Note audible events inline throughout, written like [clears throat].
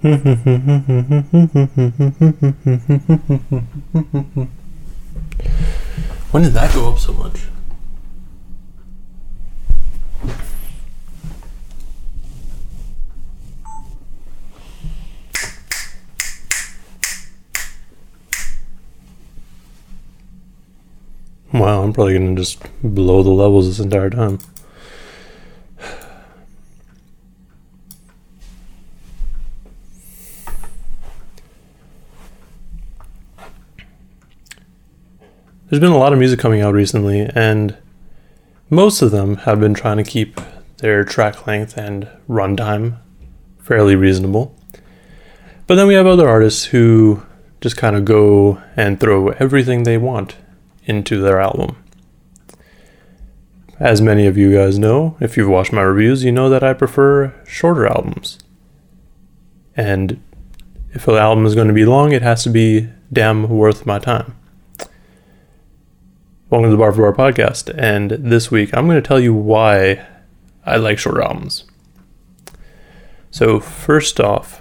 When did that go up so much? Wow, I'm probably gonna just blow the levels this entire time. There's been a lot of music coming out recently, and most of them have been trying to keep their track length and runtime fairly reasonable. But then we have other artists who just kind of go and throw everything they want into their album. As many of you guys know, if you've watched my reviews, you know that I prefer shorter albums. And if an album is going to be long, it has to be damn worth my time. Welcome to the Bar for Bar podcast, and this week I'm going to tell you why I like shorter albums. So, first off,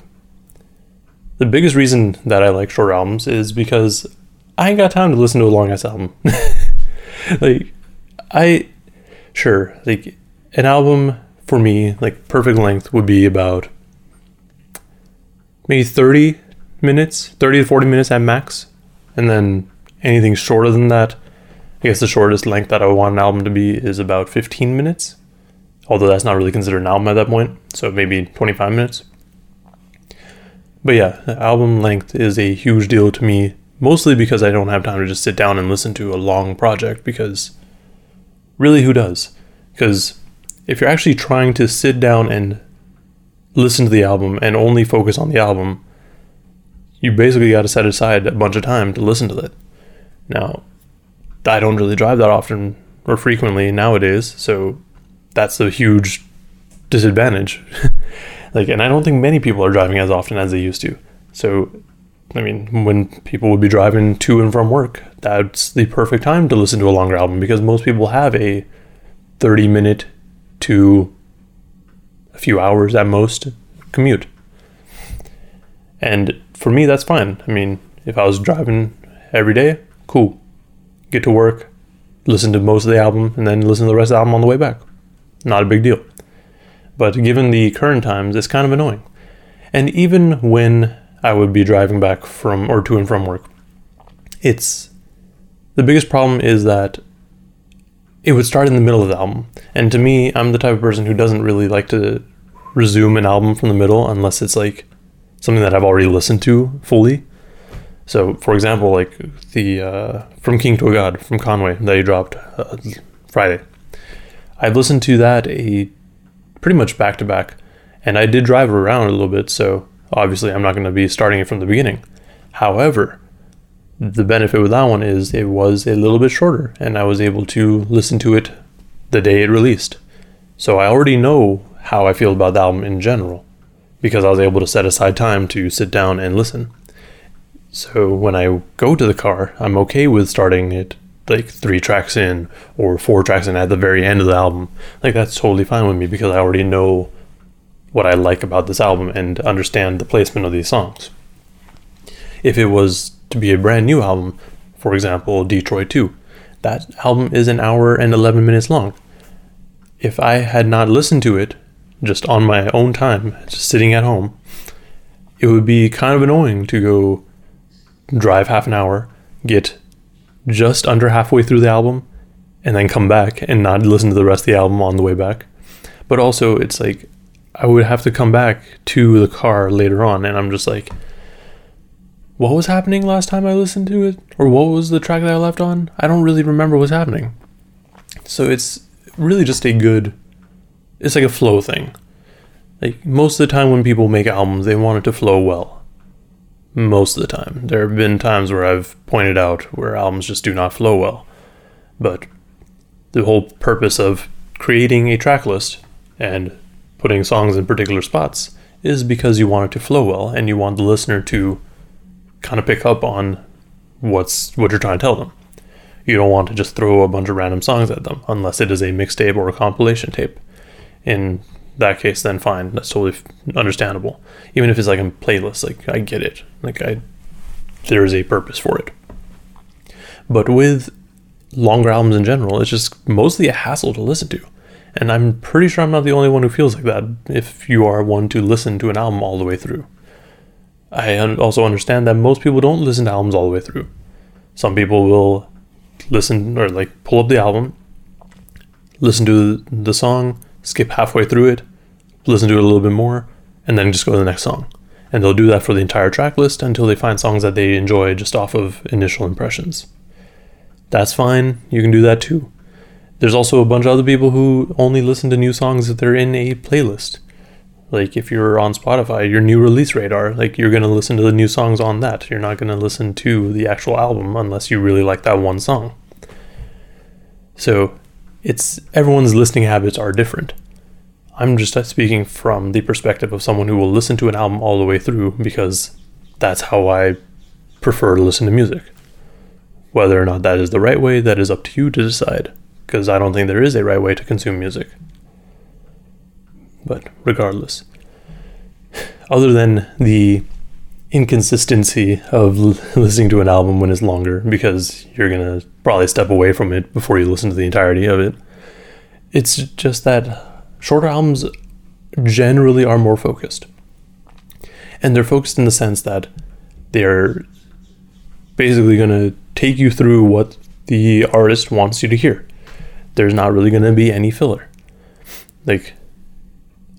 the biggest reason that I like short albums is because I ain't got time to listen to a long ass album. [laughs] like, I, sure, like, an album for me, like, perfect length would be about maybe 30 minutes, 30 to 40 minutes at max. And then anything shorter than that, I guess the shortest length that I would want an album to be is about 15 minutes, although that's not really considered an album at that point, so maybe 25 minutes. But yeah, album length is a huge deal to me, mostly because I don't have time to just sit down and listen to a long project, because really, who does? Because if you're actually trying to sit down and listen to the album and only focus on the album, you basically got to set aside a bunch of time to listen to it. Now, I don't really drive that often or frequently nowadays, so that's a huge disadvantage. [laughs] like, and I don't think many people are driving as often as they used to. So, I mean, when people would be driving to and from work, that's the perfect time to listen to a longer album because most people have a 30 minute to a few hours at most commute. And for me, that's fine. I mean, if I was driving every day, cool get to work, listen to most of the album, and then listen to the rest of the album on the way back. Not a big deal. But given the current times, it's kind of annoying. And even when I would be driving back from or to and from work, it's the biggest problem is that it would start in the middle of the album. And to me, I'm the type of person who doesn't really like to resume an album from the middle unless it's like something that I've already listened to fully. So, for example, like the uh, From King to a God from Conway that he dropped uh, Friday. I've listened to that a pretty much back to back, and I did drive around a little bit. So obviously, I'm not going to be starting it from the beginning. However, the benefit with that one is it was a little bit shorter, and I was able to listen to it the day it released. So I already know how I feel about the album in general because I was able to set aside time to sit down and listen. So when I go to the car, I'm okay with starting it like three tracks in or four tracks in at the very end of the album. Like that's totally fine with me because I already know what I like about this album and understand the placement of these songs. If it was to be a brand new album, for example, Detroit 2, that album is an hour and 11 minutes long. If I had not listened to it just on my own time, just sitting at home, it would be kind of annoying to go drive half an hour, get just under halfway through the album, and then come back and not listen to the rest of the album on the way back. But also, it's like I would have to come back to the car later on, and I'm just like, what was happening last time I listened to it? Or what was the track that I left on? I don't really remember what's happening. So it's really just a good, it's like a flow thing. Like most of the time when people make albums, they want it to flow well most of the time. There have been times where I've pointed out where albums just do not flow well. But the whole purpose of creating a track list and putting songs in particular spots is because you want it to flow well and you want the listener to kind of pick up on what's what you're trying to tell them. You don't want to just throw a bunch of random songs at them unless it is a mixtape or a compilation tape. In that case, then fine. That's totally understandable. Even if it's like a playlist, like I get it. Like I, there is a purpose for it. But with longer albums in general, it's just mostly a hassle to listen to. And I'm pretty sure I'm not the only one who feels like that if you are one to listen to an album all the way through. I also understand that most people don't listen to albums all the way through. Some people will listen or like pull up the album, listen to the song, skip halfway through it, listen to it a little bit more, and then just go to the next song. And they'll do that for the entire track list until they find songs that they enjoy just off of initial impressions. That's fine, you can do that too. There's also a bunch of other people who only listen to new songs if they're in a playlist. Like if you're on Spotify, your new release radar, like you're going to listen to the new songs on that. You're not going to listen to the actual album unless you really like that one song. So, it's everyone's listening habits are different. I'm just speaking from the perspective of someone who will listen to an album all the way through because that's how I prefer to listen to music. Whether or not that is the right way, that is up to you to decide, because I don't think there is a right way to consume music. But regardless, other than the inconsistency of listening to an album when it's longer, because you're going to probably step away from it before you listen to the entirety of it, it's just that shorter albums generally are more focused. And they're focused in the sense that they're basically going to take you through what the artist wants you to hear. There's not really going to be any filler. Like,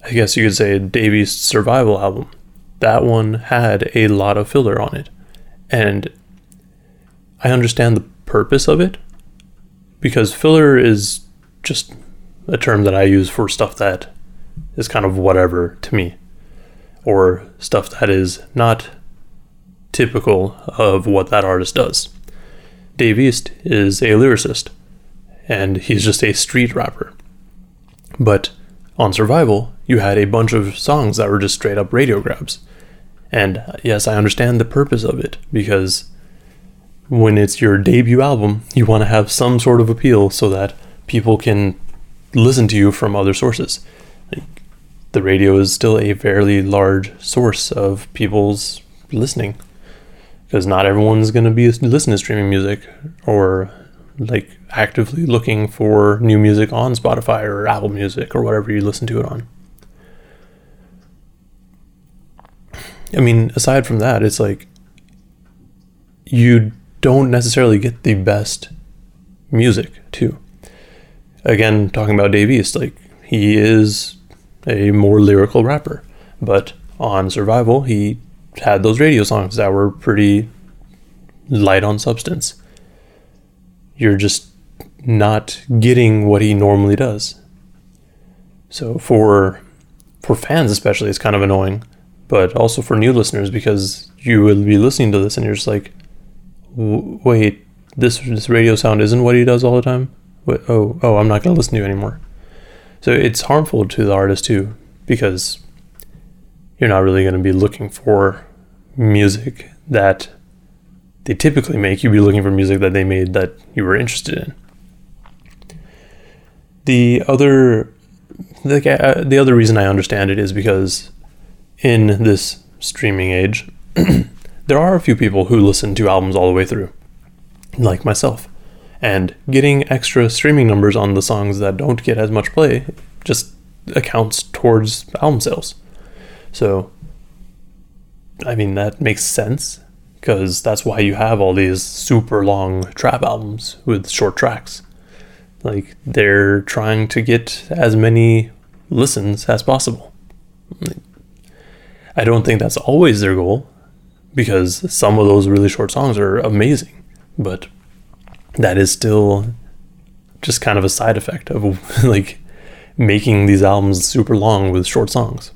I guess you could say Dave East's Survival album. That one had a lot of filler on it. And I understand the purpose of it because filler is just a term that I use for stuff that is kind of whatever to me or stuff that is not typical of what that artist does. Dave East is a lyricist and he's just a street rapper. But on Survival, you had a bunch of songs that were just straight up radio grabs. And uh, yes, I understand the purpose of it because when it's your debut album, you want to have some sort of appeal so that people can listen to you from other sources. The radio is still a fairly large source of people's listening because not everyone's going to be listening to streaming music or like actively looking for new music on Spotify or Apple Music or whatever you listen to it on. I mean, aside from that, it's like you don't necessarily get the best music too. Again, talking about Dave East, like he is a more lyrical rapper, but on Survival, he had those radio songs that were pretty light on substance. You're just not getting what he normally does. So for for fans especially it's kind of annoying, but also for new listeners because you will be listening to this and you're just like wait, this this radio sound isn't what he does all the time. Oh, oh, I'm not going to listen to you anymore. So it's harmful to the artist too because you're not really going to be looking for music that they typically make. You'd be looking for music that they made that you were interested in. The other, the, uh, the other reason I understand it is because in this streaming age, [clears throat] there are a few people who listen to albums all the way through, like myself. And getting extra streaming numbers on the songs that don't get as much play just accounts towards album sales. So I mean, that makes sense because that's why you have all these super long trap albums with short tracks. Like, they're trying to get as many listens as possible. I don't think that's always their goal because some of those really short songs are amazing, but that is still just kind of a side effect of [laughs] like making these albums super long with short songs.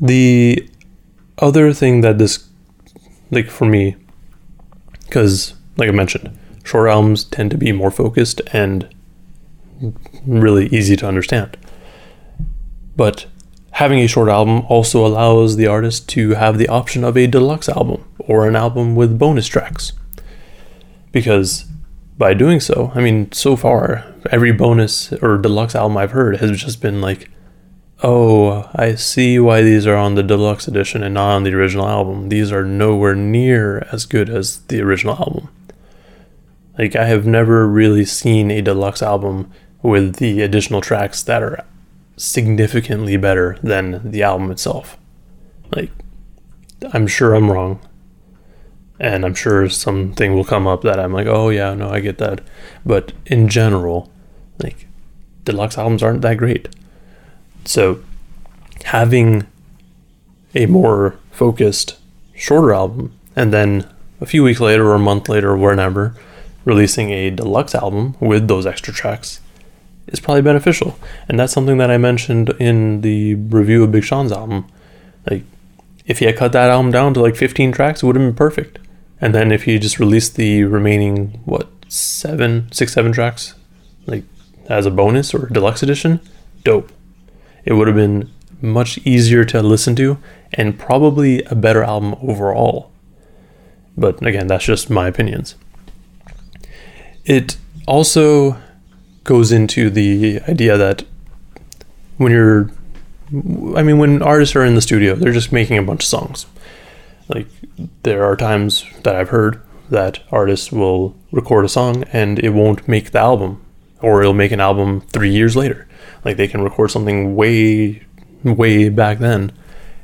The other thing that this, like for me, because like I mentioned, short albums tend to be more focused and really easy to understand. But having a short album also allows the artist to have the option of a deluxe album or an album with bonus tracks. Because by doing so, I mean, so far, every bonus or deluxe album I've heard has just been like, oh, I see why these are on the deluxe edition and not on the original album. These are nowhere near as good as the original album. Like, I have never really seen a deluxe album with the additional tracks that are significantly better than the album itself. Like, I'm sure I'm wrong. And I'm sure something will come up that I'm like, oh, yeah, no, I get that. But in general, like, deluxe albums aren't that great. So, having a more focused, shorter album, and then a few weeks later or a month later or whenever, releasing a deluxe album with those extra tracks is probably beneficial. And that's something that I mentioned in the review of Big Sean's album. Like, if he had cut that album down to like 15 tracks, it would have been perfect. And then if he just released the remaining, what, seven, six, seven tracks, like as a bonus or deluxe edition, dope. It would have been much easier to listen to and probably a better album overall. But again, that's just my opinions. It also goes into the idea that when you're I mean when artists are in the studio, they're just making a bunch of songs. Like there are times that I've heard that artists will record a song and it won't make the album or it'll make an album 3 years later. Like they can record something way way back then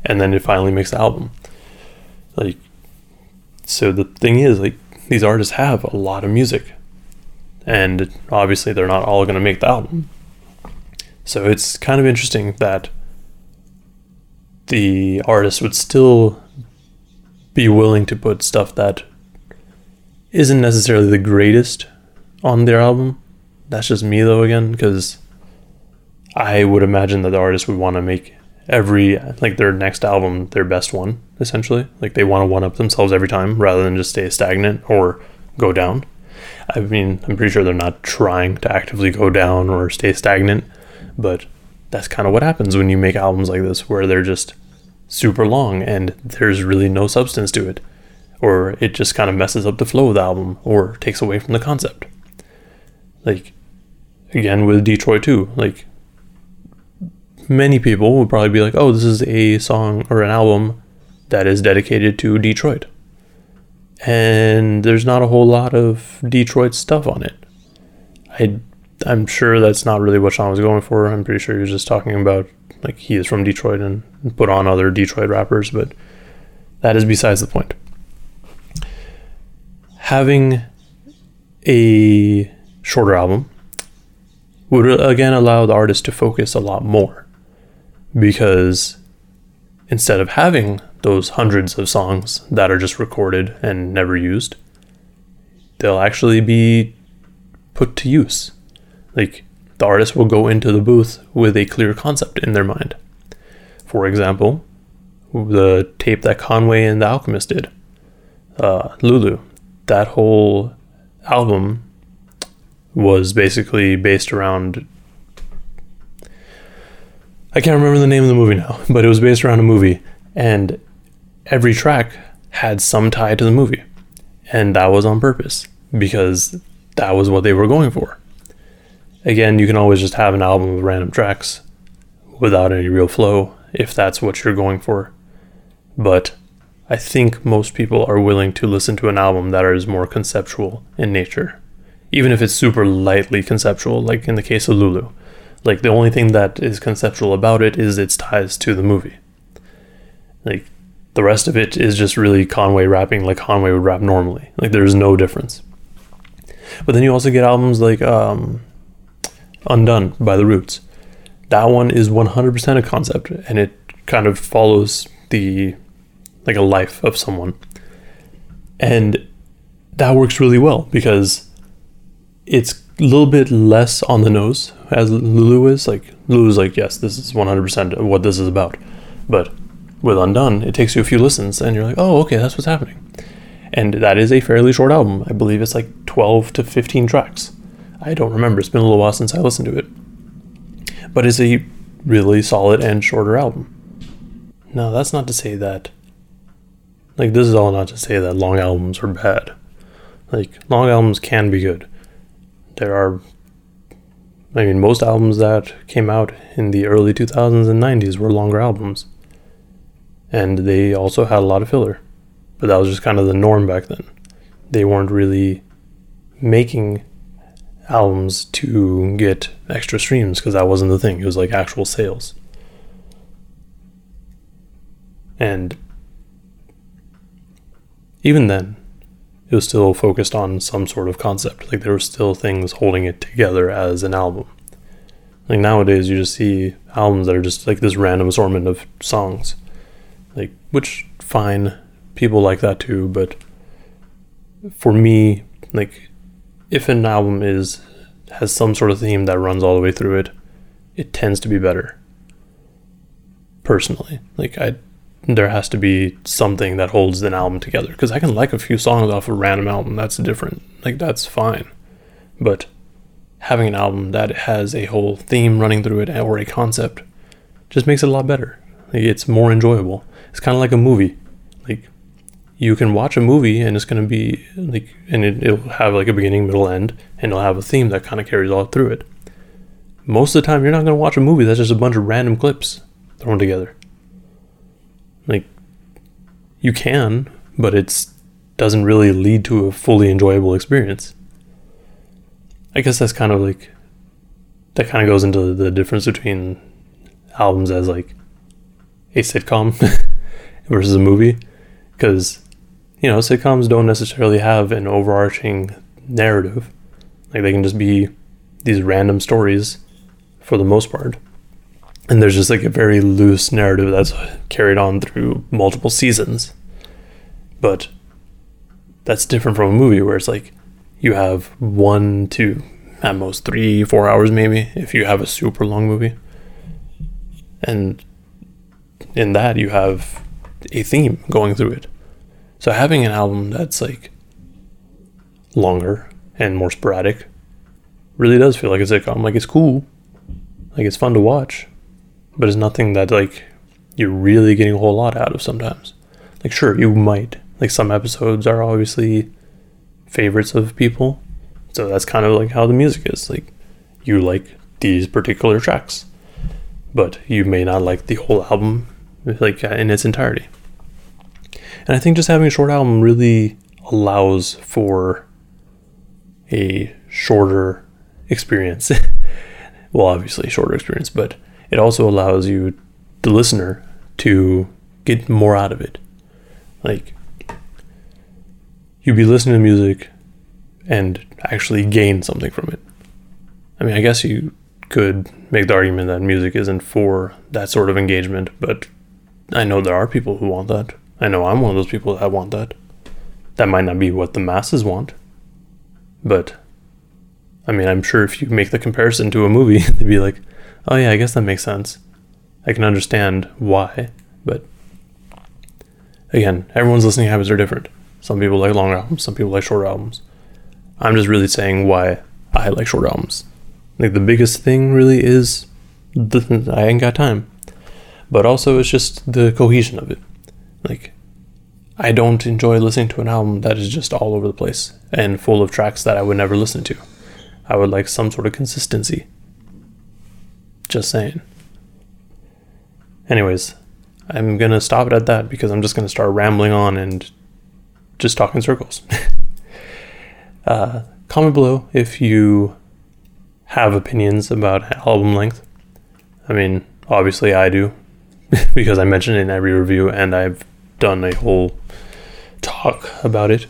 and then it finally makes the album. Like so the thing is like these artists have a lot of music and obviously they're not all going to make the album. So it's kind of interesting that the artist would still be willing to put stuff that isn't necessarily the greatest on their album. That's just me though again because I would imagine that the artist would want to make every like their next album their best one essentially. Like they want to one up themselves every time rather than just stay stagnant or go down. I mean, I'm pretty sure they're not trying to actively go down or stay stagnant, but that's kind of what happens when you make albums like this where they're just super long and there's really no substance to it or it just kind of messes up the flow of the album or takes away from the concept. Like again with Detroit 2, like many people would probably be like, "Oh, this is a song or an album that is dedicated to Detroit." And there's not a whole lot of Detroit stuff on it. I I'm sure that's not really what Sean was going for. I'm pretty sure he was just talking about like he is from Detroit and put on other Detroit rappers, but that is besides the point. Having a shorter album would again allow the artist to focus a lot more because instead of having those hundreds of songs that are just recorded and never used, they'll actually be put to use. Like the artist will go into the booth with a clear concept in their mind. For example, the tape that Conway and the Alchemist did, uh, Lulu, that whole album was basically based around. I can't remember the name of the movie now, [laughs] but it was based around a movie, and every track had some tie to the movie. And that was on purpose because that was what they were going for. Again, you can always just have an album of random tracks without any real flow if that's what you're going for. But I think most people are willing to listen to an album that is more conceptual in nature, even if it's super lightly conceptual, like in the case of Lulu. Like the only thing that is conceptual about it is its ties to the movie. Like the rest of it is just really Conway rapping like Conway would rap normally. Like there's no difference. But then you also get albums like um, Undun by The Roots. That one is 100% a concept and it kind of follows the like a life of someone. And that works really well because it's a little bit less on the nose as Lulu is. Like Lulu's like, yes, this is 100% what this is about. But with Undun, it takes you a few listens and you're like, oh, okay, that's what's happening. And that is a fairly short album. I believe it's like 12 to 15 tracks. I don't remember. It's been a little while since I listened to it. But it's a really solid and shorter album. Now, that's not to say that, like, this is all not to say that long albums are bad. Like, long albums can be good. there are I mean most albums that came out in the early 2000s and 90s were longer albums. And they also had a lot of filler. But that was just kind of the norm back then. They weren't really making albums to get extra streams because that wasn't the thing. It was like actual sales. And even then, it was still focused on some sort of concept. Like there were still things holding it together as an album. Like nowadays, you just see albums that are just like this random assortment of songs. Like, which fine, people like that too. But for me, like, if an album is has some sort of theme that runs all the way through it, it tends to be better. Personally, like I there has to be something that holds an album together because I can like a few songs off a random album that's different like that's fine but having an album that has a whole theme running through it or a concept just makes it a lot better it's more enjoyable it's kind of like a movie. Like you can watch a movie and it's going to be like and it, it'll have like a beginning middle end and it'll have a theme that kind of carries all through it. Most of the time you're not going to watch a movie that's just a bunch of random clips thrown together. Like you can, but it doesn't really lead to a fully enjoyable experience. I guess that's kind of like that kind of goes into the difference between albums as like a sitcom [laughs] versus a movie because you know sitcoms don't necessarily have an overarching narrative. Like they can just be these random stories for the most part. And there's just like a very loose narrative that's carried on through multiple seasons. But that's different from a movie where it's like you have one two at most three four hours maybe if you have a super long movie. And in that you have a theme going through it so having an album that's like longer and more sporadic really does feel like a sitcom like it's cool like it's fun to watch but it's nothing that like you're really getting a whole lot out of sometimes. Like sure, you might. Like some episodes are obviously favorites of people. So that's kind of like how the music is. Like you like these particular tracks, but you may not like the whole album like uh, in its entirety. And I think just having a short album really allows for a shorter experience. [laughs] well, obviously shorter experience, but it also allows you, the listener, to get more out of it. Like, you'd be listening to music and actually gain something from it. I mean, I guess you could make the argument that music isn't for that sort of engagement, but I know there are people who want that. I know I'm one of those people that want that. That might not be what the masses want, but I mean, I'm sure if you make the comparison to a movie, [laughs] they'd be like, oh yeah, I guess that makes sense. I can understand why, but again, everyone's listening habits are different. Some people like long albums, some people like short albums. I'm just really saying why I like short albums. Like the biggest thing really is the, I ain't got time, but also it's just the cohesion of it. Like I don't enjoy listening to an album that is just all over the place and full of tracks that I would never listen to. I would like some sort of consistency. Just saying. Anyways, I'm going to stop it at that because I'm just going to start rambling on and just talk in circles. [laughs] uh, comment below if you have opinions about album length. I mean, obviously I do [laughs] because I mention it in every review and I've done a whole talk about it.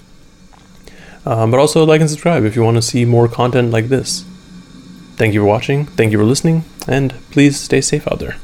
Um, but also like and subscribe if you want to see more content like this. Thank you for watching, thank you for listening, and please stay safe out there.